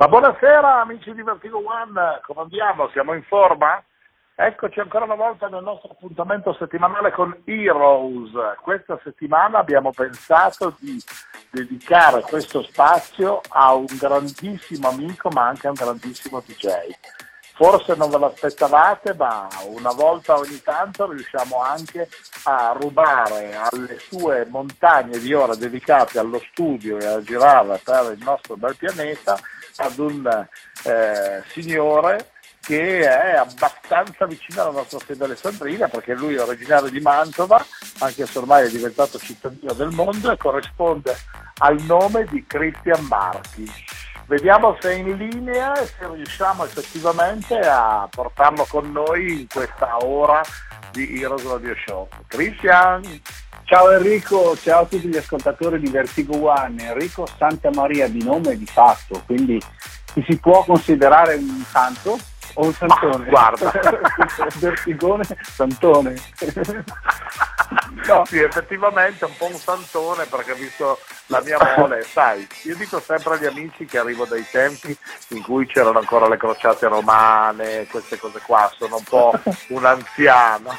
Ma buonasera amici di Vertigo One, come andiamo? Siamo in forma? Eccoci ancora una volta nel nostro appuntamento settimanale con Heroes. Questa settimana abbiamo pensato di dedicare questo spazio a un grandissimo amico ma anche a un grandissimo DJ. Forse non ve l'aspettavate, ma una volta ogni tanto riusciamo anche a rubare alle sue montagne di ore dedicate allo studio e a girare per il nostro bel pianeta ad un eh, signore che è abbastanza vicino alla nostra sede alessandrina perché lui è originario di Mantova, anche se ormai è diventato cittadino del mondo e corrisponde al nome di Christian Marchi. Vediamo se è in linea e se riusciamo effettivamente a portarlo con noi in questa ora di Heroes Radio Show. Christian! Ciao Enrico, ciao a tutti gli ascoltatori di Vertigo One. Enrico Santa Maria di nome e di fatto, quindi ti si può considerare un santo o un santone? Ma, guarda, Vertigone, santone. no. Sì, effettivamente è un po' un santone perché visto la mia mole, sai, io dico sempre agli amici che arrivo dai tempi in cui c'erano ancora le crociate romane, queste cose qua, sono un po' un anziano.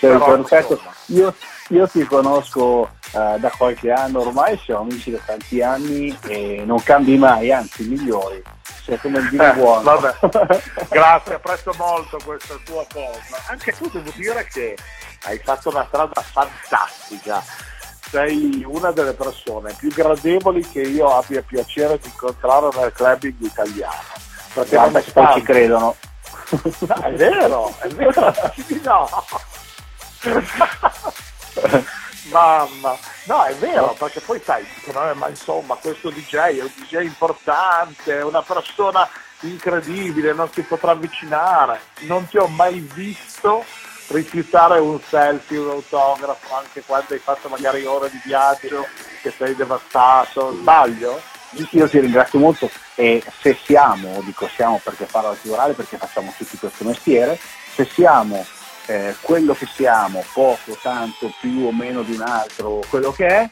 Cioè, perfetto. Io, io, ti conosco uh, da qualche anno ormai, siamo amici da tanti anni e non cambi mai, anzi migliori. Sei come il vino eh, buono. Vabbè. Grazie, apprezzo molto questa tua cosa. Anche tu devo dire che hai fatto una strada fantastica. Sei una delle persone più gradevoli che io abbia piacere di incontrare nel clubbing italiano. Perché Guarda, poi ci credono. No, è vero, è vero. no. Mamma, no è vero perché poi sai, ma insomma questo DJ è un DJ importante, è una persona incredibile, non si potrà avvicinare, non ti ho mai visto rifiutare un selfie, un autografo, anche quando hai fatto magari ore di viaggio che sei devastato, sbaglio? Io ti ringrazio molto e se siamo, dico siamo perché parlo al plurale perché facciamo tutti questo mestiere, se siamo eh, quello che siamo, poco, tanto, più o meno di un altro, quello che è,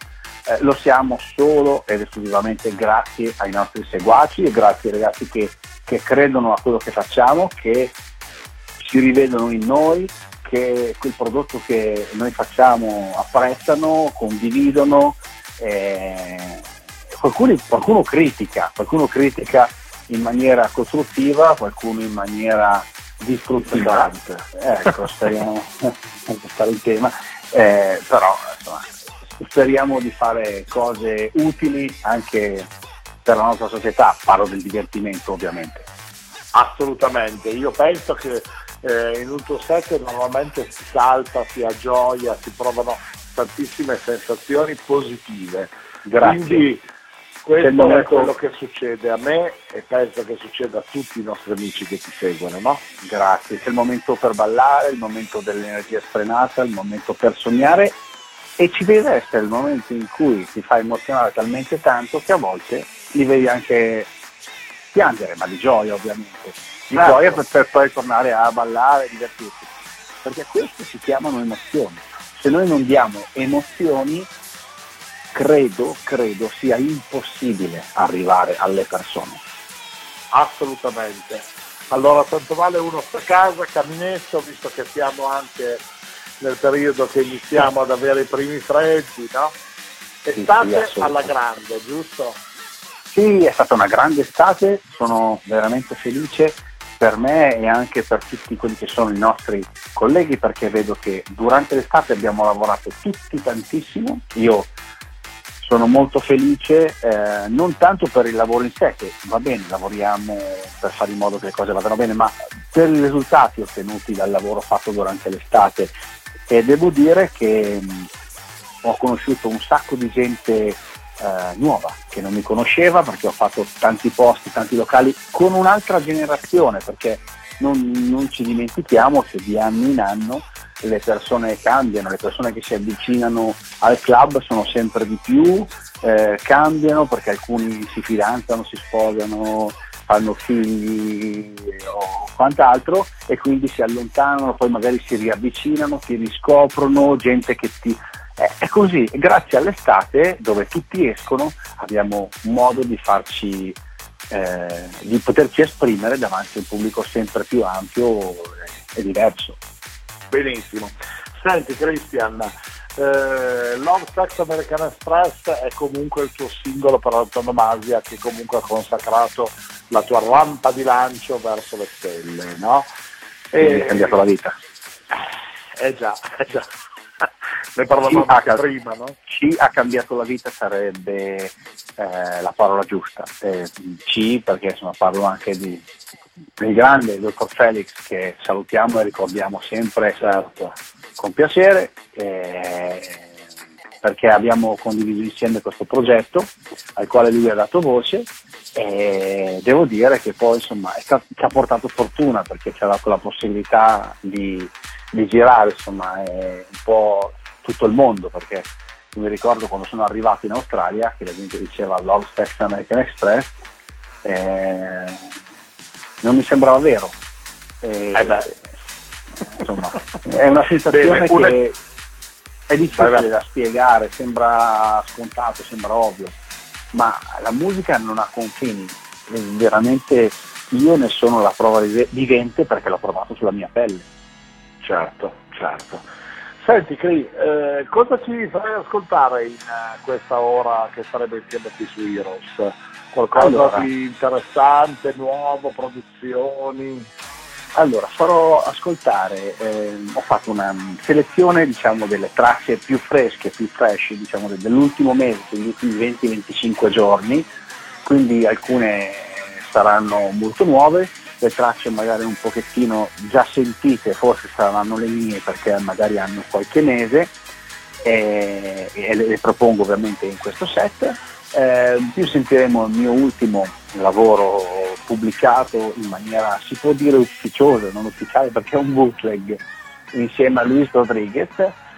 eh, lo siamo solo ed esclusivamente grazie ai nostri seguaci e grazie ai ragazzi che, che credono a quello che facciamo, che si rivedono in noi, che quel prodotto che noi facciamo apprezzano, condividono. Eh, qualcuno, qualcuno, critica, qualcuno critica in maniera costruttiva, qualcuno in maniera distruttivante. Ecco, speriamo stare il tema. Eh, però insomma, speriamo di fare cose utili anche per la nostra società, parlo del divertimento ovviamente. Assolutamente, io penso che eh, in un tuo set normalmente si salta, si ha gioia, si provano tantissime sensazioni positive. Grazie. Quindi questo è quello che succede a me e penso che succeda a tutti i nostri amici che ti seguono, no? Grazie, c'è il momento per ballare, il momento dell'energia sfrenata, il momento per sognare e ci deve essere il momento in cui ti fa emozionare talmente tanto che a volte li vedi anche piangere, ma di gioia ovviamente, di certo. gioia per, per poi tornare a ballare divertirsi, perché queste si chiamano emozioni. Se noi non diamo emozioni credo, credo sia impossibile arrivare alle persone. Assolutamente. Allora tanto vale uno sta a casa, camminetto, visto che siamo anche nel periodo che iniziamo ad avere i primi freddi, no? Estate sì, sì, alla grande, giusto? Sì, è stata una grande estate, sono veramente felice per me e anche per tutti quelli che sono i nostri colleghi perché vedo che durante l'estate abbiamo lavorato tutti tantissimo. Io sono molto felice eh, non tanto per il lavoro in sé, che va bene, lavoriamo per fare in modo che le cose vadano bene, ma per i risultati ottenuti dal lavoro fatto durante l'estate. E devo dire che mh, ho conosciuto un sacco di gente eh, nuova che non mi conosceva perché ho fatto tanti posti, tanti locali con un'altra generazione, perché non, non ci dimentichiamo che di anno in anno le persone cambiano, le persone che si avvicinano al club sono sempre di più, eh, cambiano perché alcuni si fidanzano, si sposano, fanno figli o quant'altro e quindi si allontanano, poi magari si riavvicinano, ti riscoprono, gente che ti... Eh, è così, grazie all'estate dove tutti escono abbiamo modo di farci eh, di poterci esprimere davanti a un pubblico sempre più ampio e diverso. Benissimo. Senti Christian, eh, Love Sex American Express è comunque il tuo singolo per l'autonomasia che comunque ha consacrato la tua rampa di lancio verso le stelle, no? E... ha cambiato la vita. Eh già, eh già. ne parlavamo anche prima, no? Ci ha cambiato la vita sarebbe eh, la parola giusta. Eh, C perché insomma, parlo anche di, del grande dottor Felix che salutiamo e ricordiamo sempre certo. con piacere. Eh, perché abbiamo condiviso insieme questo progetto al quale lui ha dato voce e devo dire che poi insomma ci ha portato fortuna perché ci ha dato la possibilità di, di girare insomma un po' tutto il mondo perché mi ricordo quando sono arrivato in Australia che la gente diceva Love Sex American Express eh, non mi sembrava vero. Eh, eh insomma è una sensazione Bene, una... che è difficile da spiegare sembra scontato, sembra ovvio ma la musica non ha confini. Veramente io ne sono la prova vivente perché l'ho provato sulla mia pelle. Certo, certo. Senti Cri, eh, cosa ci farai ascoltare in uh, questa ora che sarebbe insieme qui su Heroes? Qualcosa allora, di interessante, nuovo, produzioni? Allora, farò ascoltare, eh, ho fatto una selezione diciamo, delle tracce più fresche, più fresh diciamo, dell'ultimo mese, degli ultimi 20-25 giorni, quindi alcune saranno molto nuove, le tracce magari un pochettino già sentite, forse saranno le mie perché magari hanno qualche mese e, e le, propongo ovviamente in questo set. Eh, più sentiremo il mio ultimo lavoro pubblicato in maniera si può dire ufficiosa, non ufficiale perché è un bootleg insieme a Luis Rodriguez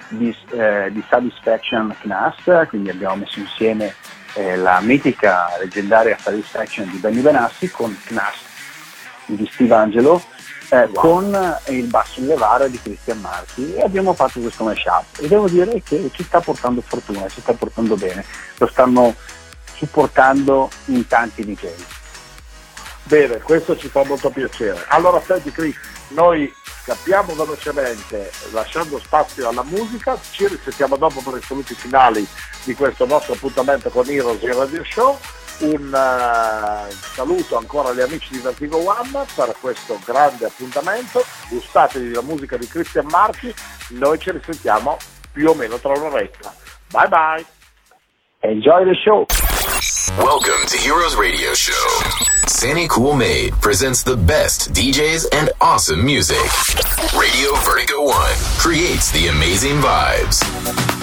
di, eh, di Satisfaction Knas, quindi abbiamo messo insieme eh, la mitica leggendaria Satisfaction di Benny Benassi con Knas di Steve Angelo eh, wow. con il basso in levare di Cristian Marchi. E abbiamo fatto questo mashup. E devo dire che ci sta portando fortuna, ci sta portando bene, lo stanno supportando in tanti DJ. Bene, questo ci fa molto piacere. Allora senti Chris, noi scappiamo velocemente lasciando spazio alla musica, ci risentiamo dopo per i saluti finali di questo nostro appuntamento con Heroes in Radio Show un uh, saluto ancora agli amici di Vertigo One per questo grande appuntamento. Gustatevi della musica di Christian Marchi, noi ci risentiamo più o meno tra un'oretta. Bye bye. Enjoy the show. Welcome to Heroes Radio Show. Sandy Cool Made presents the best DJs and awesome music. Radio Vertigo One creates the amazing vibes.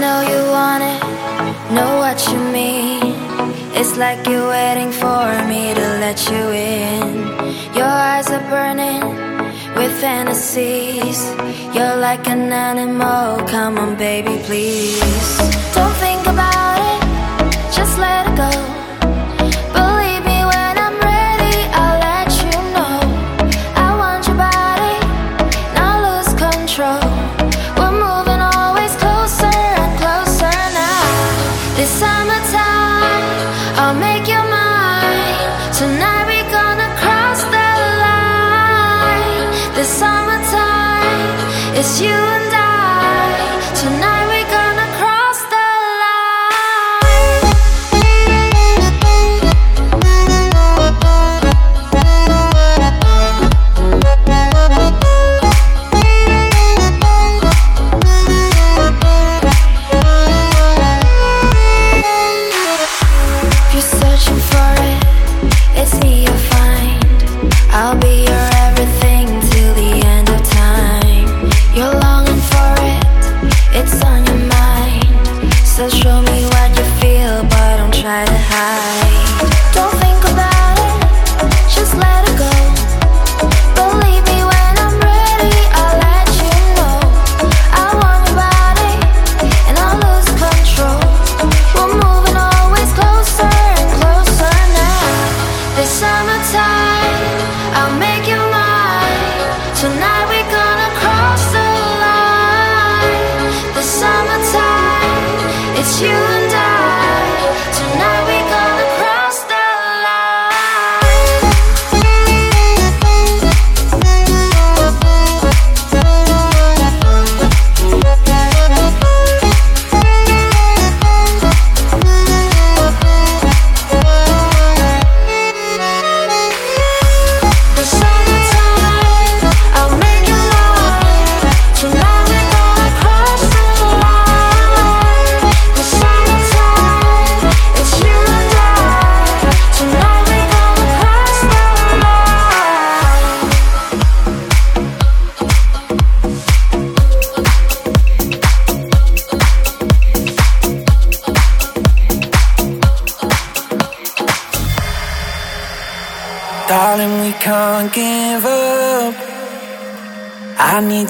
Know you want it, know what you mean. It's like you're waiting for me to let you in. Your eyes are burning with fantasies. You're like an animal, come on, baby, please. Don't think about it, just let it go.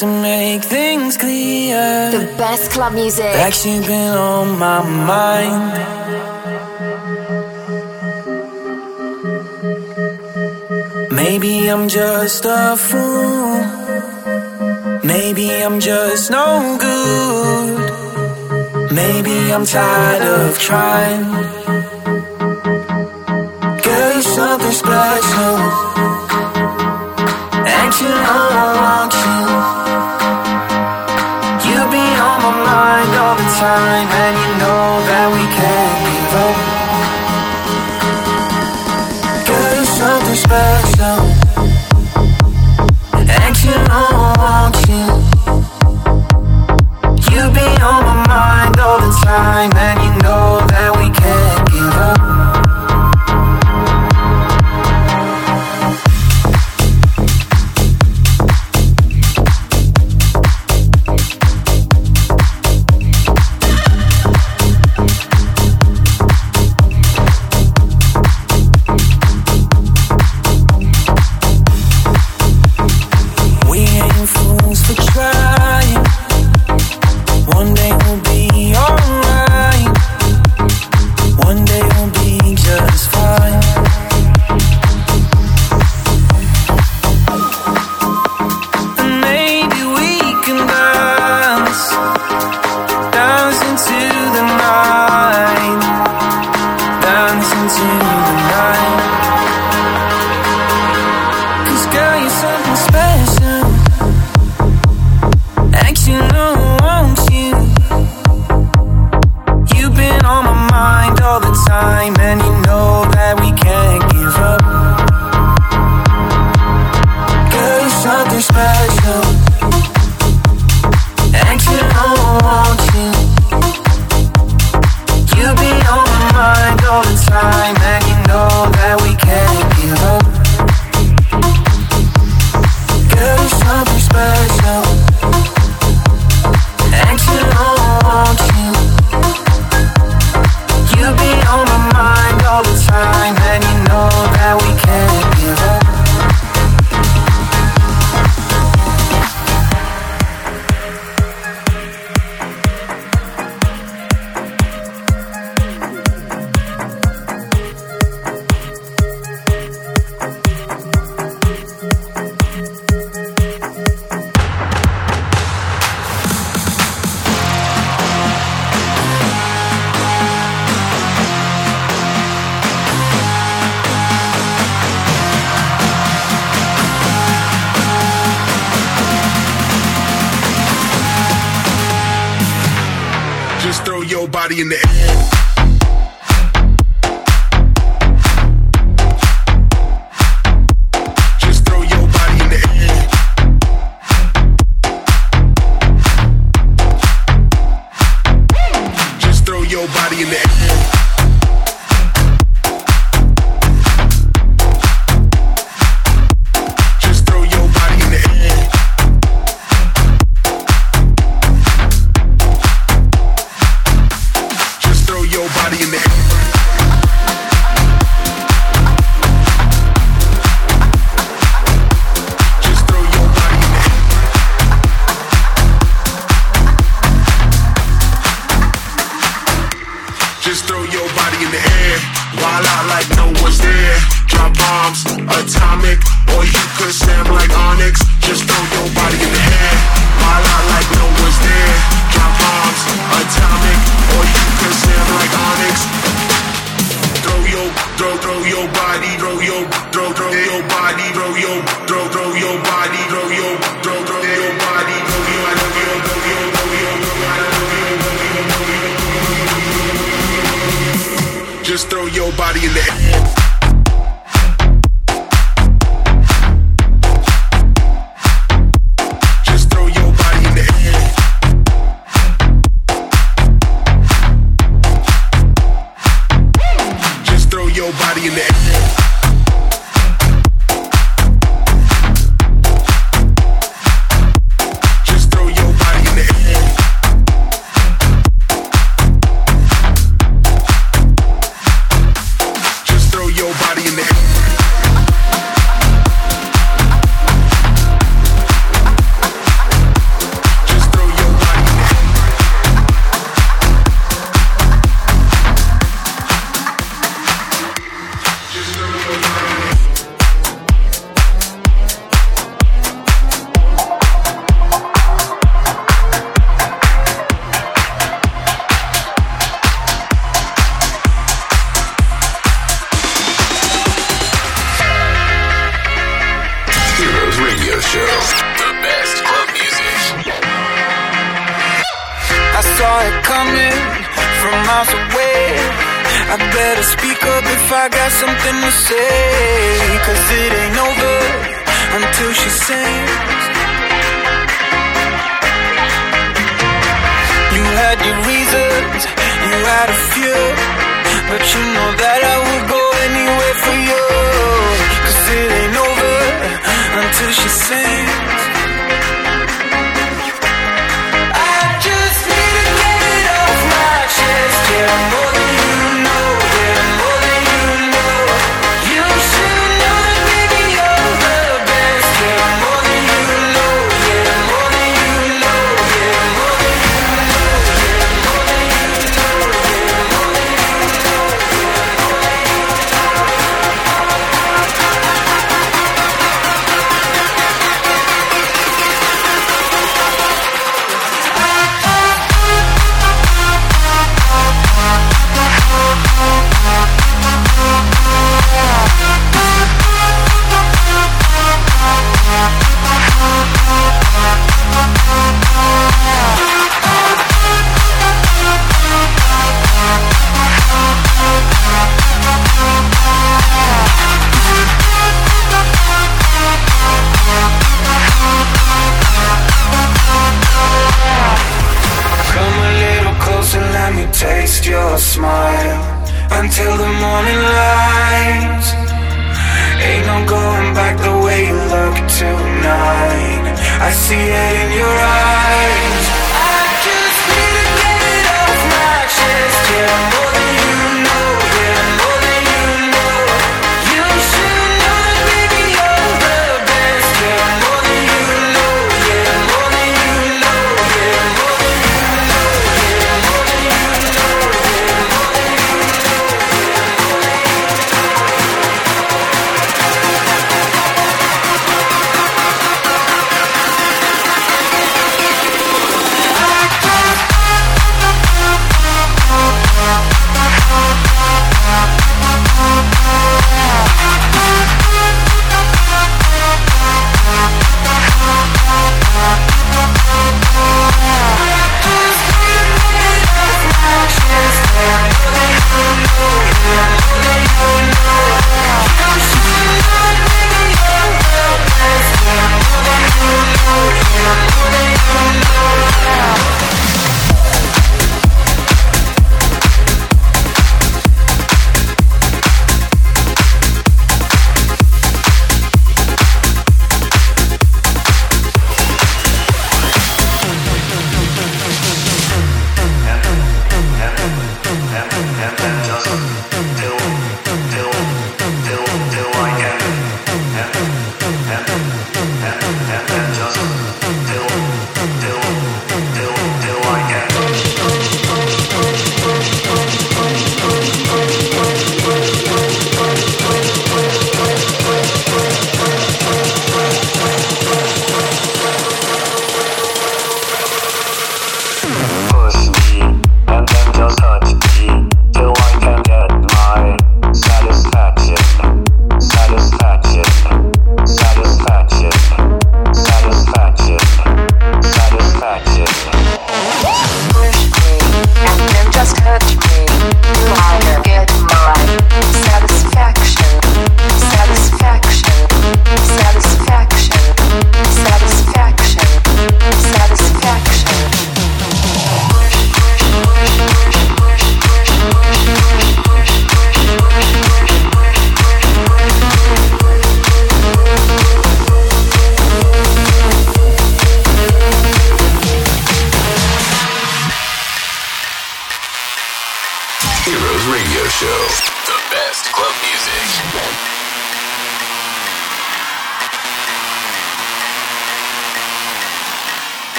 To make things clear. The best club music. Actually been on my mind. Maybe I'm just a fool. Maybe I'm just no good. Maybe I'm tired of trying. Girl, you're something special you.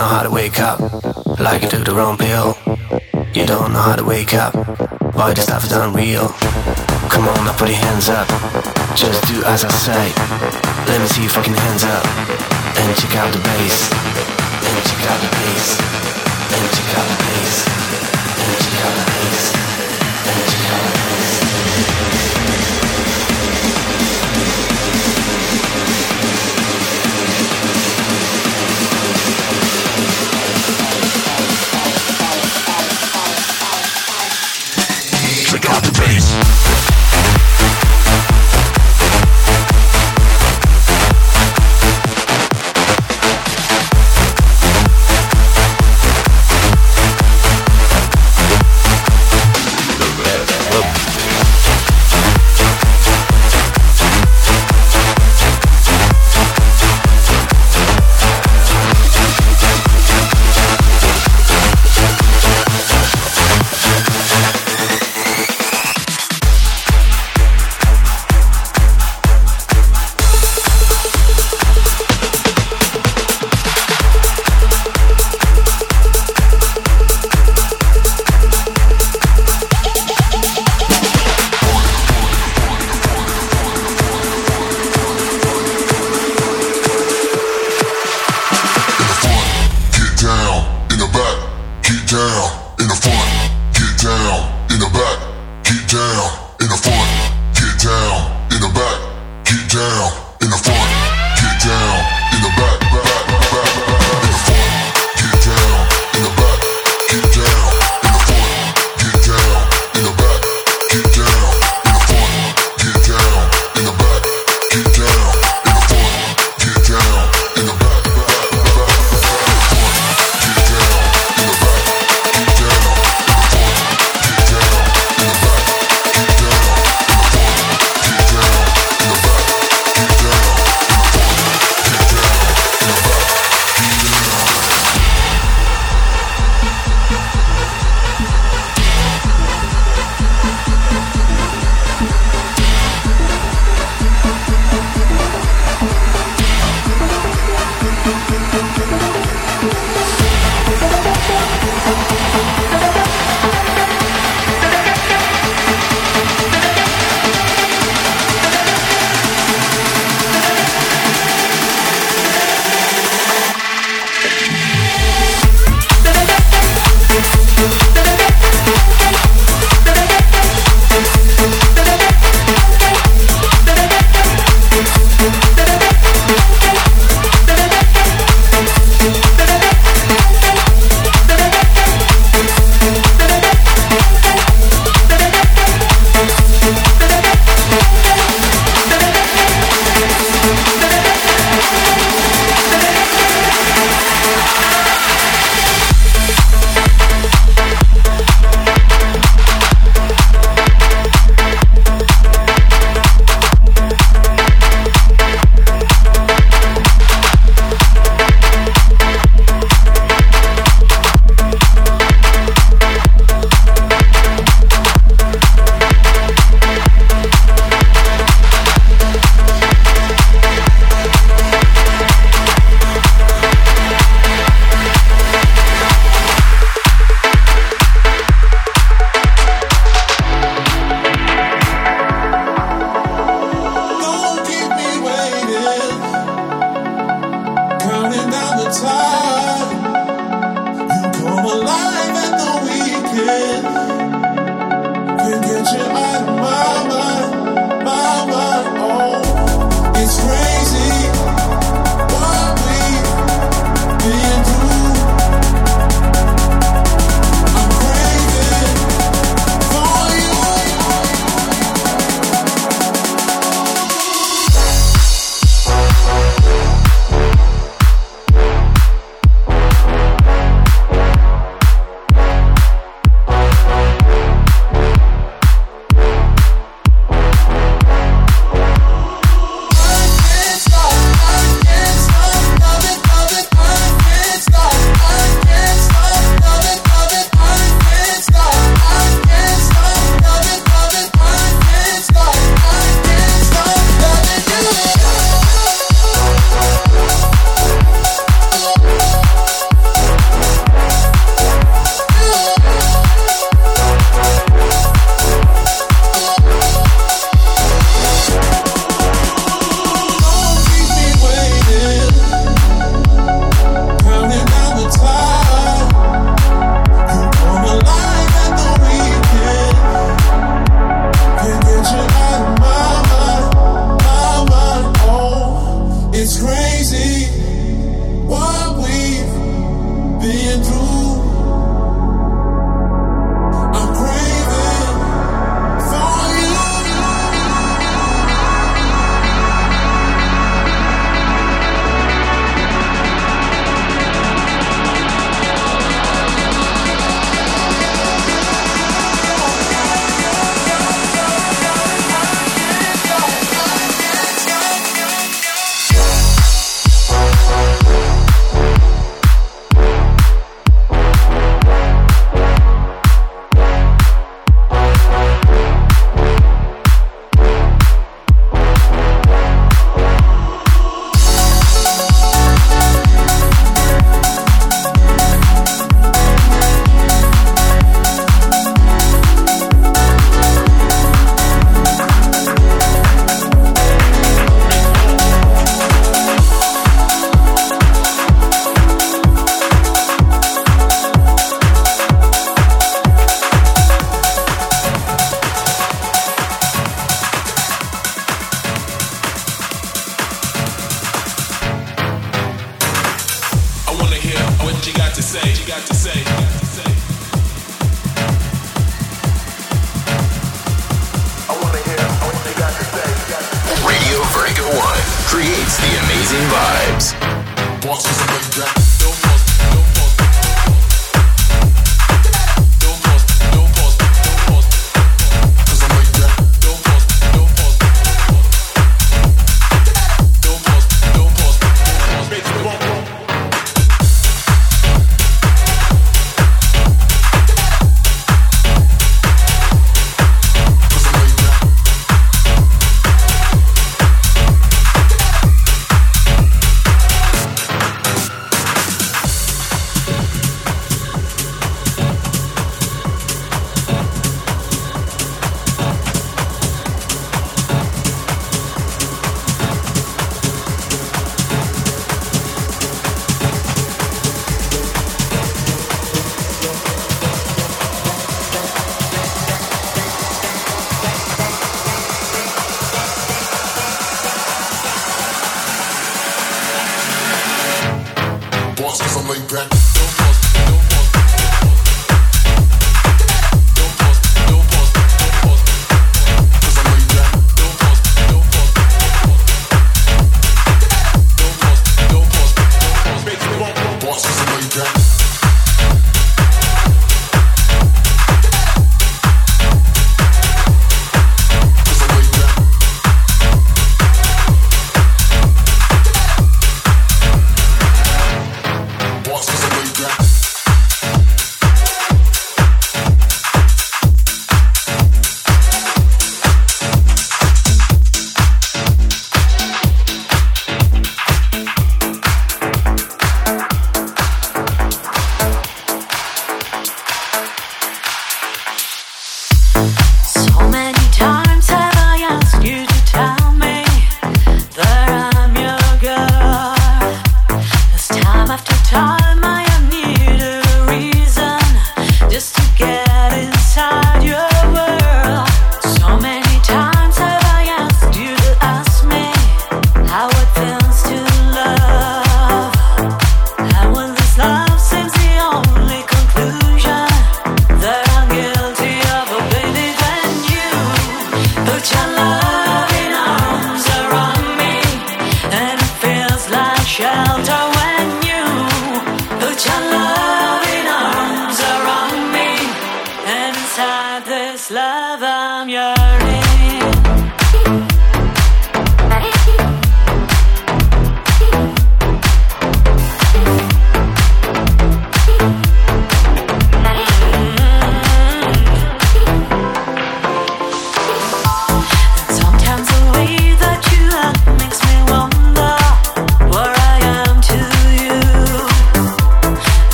Know how to wake up, like you took the wrong pill. You don't know how to wake up, boy, this stuff is unreal. Come on, now put your hands up, just do as I say. Let me see your fucking hands up, and check out the bass, and check out the bass, and check out the bass, and check out the bass,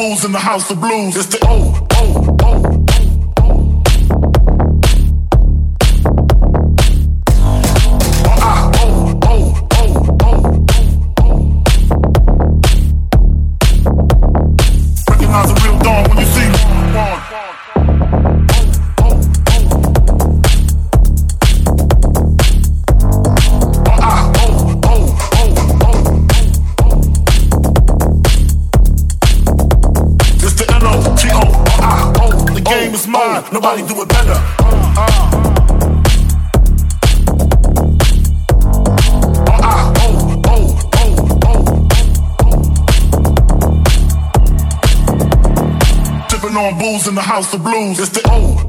booze in the house of blues. It's the O, O, nobody do it better. Uh, uh. Oh, oh, oh, on booze in the house of blues. It's the oh,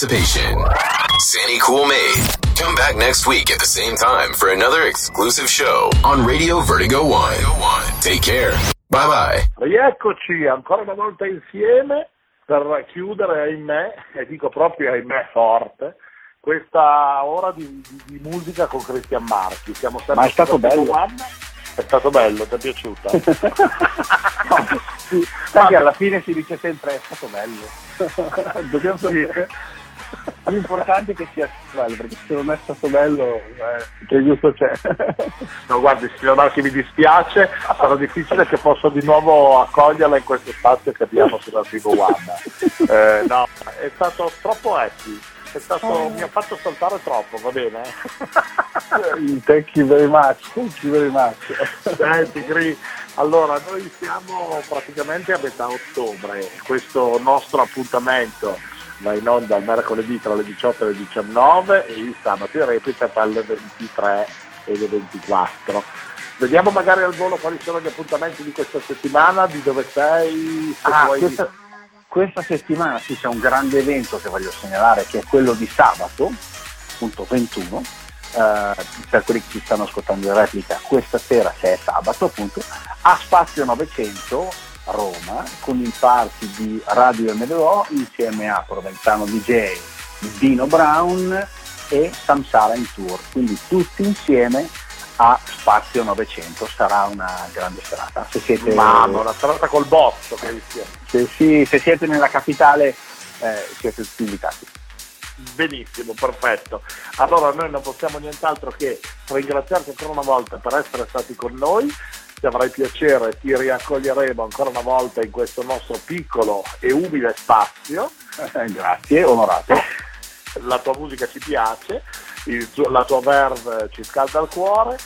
participation. Sandy Cool Made Come back next week at the same time for another exclusive show on Radio Vertigo One. Take care. Bye bye. Rieccoci ancora una volta insieme per chiudere, ahimè, e dico proprio ahimè forte, questa ora di, di- di musica con Cristian Marchi. Siamo sempre Ma è stato bello. One. È stato bello, ti è piaciuta? Sì, sai che alla fine si dice sempre è stato bello. Dobbiamo sapere. L'importante è che sia bello, perché se non è stato bello, eh, che giusto c'è. No, guardi, signor Marchi, mi dispiace, sarà difficile che possa di nuovo accoglierla in questo spazio che abbiamo sulla Figo One. Eh, no, è stato troppo happy, è stato, mi ha fatto saltare troppo, va bene? Thank you very much, thank you very much. Senti, Gri, allora noi siamo praticamente a metà ottobre, questo nostro appuntamento va in onda il mercoledì tra le 18 e le 19 e il sabato in replica tra le 23 e le 24. Vediamo magari al volo quali sono gli appuntamenti di questa settimana, di dove sei, se Ah, vuoi- questa, questa settimana sì, c'è un grande evento che voglio segnalare che è quello di sabato, appunto 21, eh, per quelli che ci stanno ascoltando in replica questa sera che è sabato appunto, a Spazio 900 a Roma con il party di Radio MDO insieme a Provenzano DJ, Dino Brown e Samsara in tour, quindi tutti insieme a Spazio 900, sarà una grande serata. Se siete, Mamma, una serata col botto se, sì, se siete nella capitale eh, siete tutti invitati. Benissimo, perfetto. Allora noi non possiamo nient'altro che ringraziarti ancora una volta per essere stati con noi. Ti avrai piacere, ti riaccoglieremo ancora una volta in questo nostro piccolo e umile spazio. Grazie, onorato. La tua musica ci piace, tuo- la tua verve ci scalda il cuore.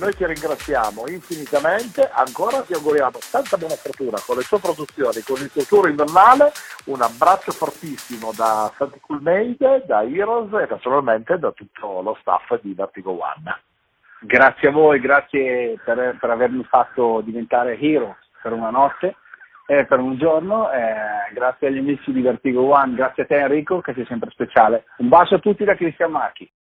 Noi ti ringraziamo infinitamente, ancora ti auguriamo tanta buona fortuna con le tue produzioni, con il tuo tour invernale. Un abbraccio fortissimo da Santi Cool Made, da Heroes e naturalmente da tutto lo staff di Vertigo One. Grazie a voi, grazie per, per avermi fatto diventare hero per una notte, eh, per un giorno, eh, grazie agli amici di Vertigo One, grazie a te Enrico che sei sempre speciale. Un bacio a tutti da Cristian Marchi.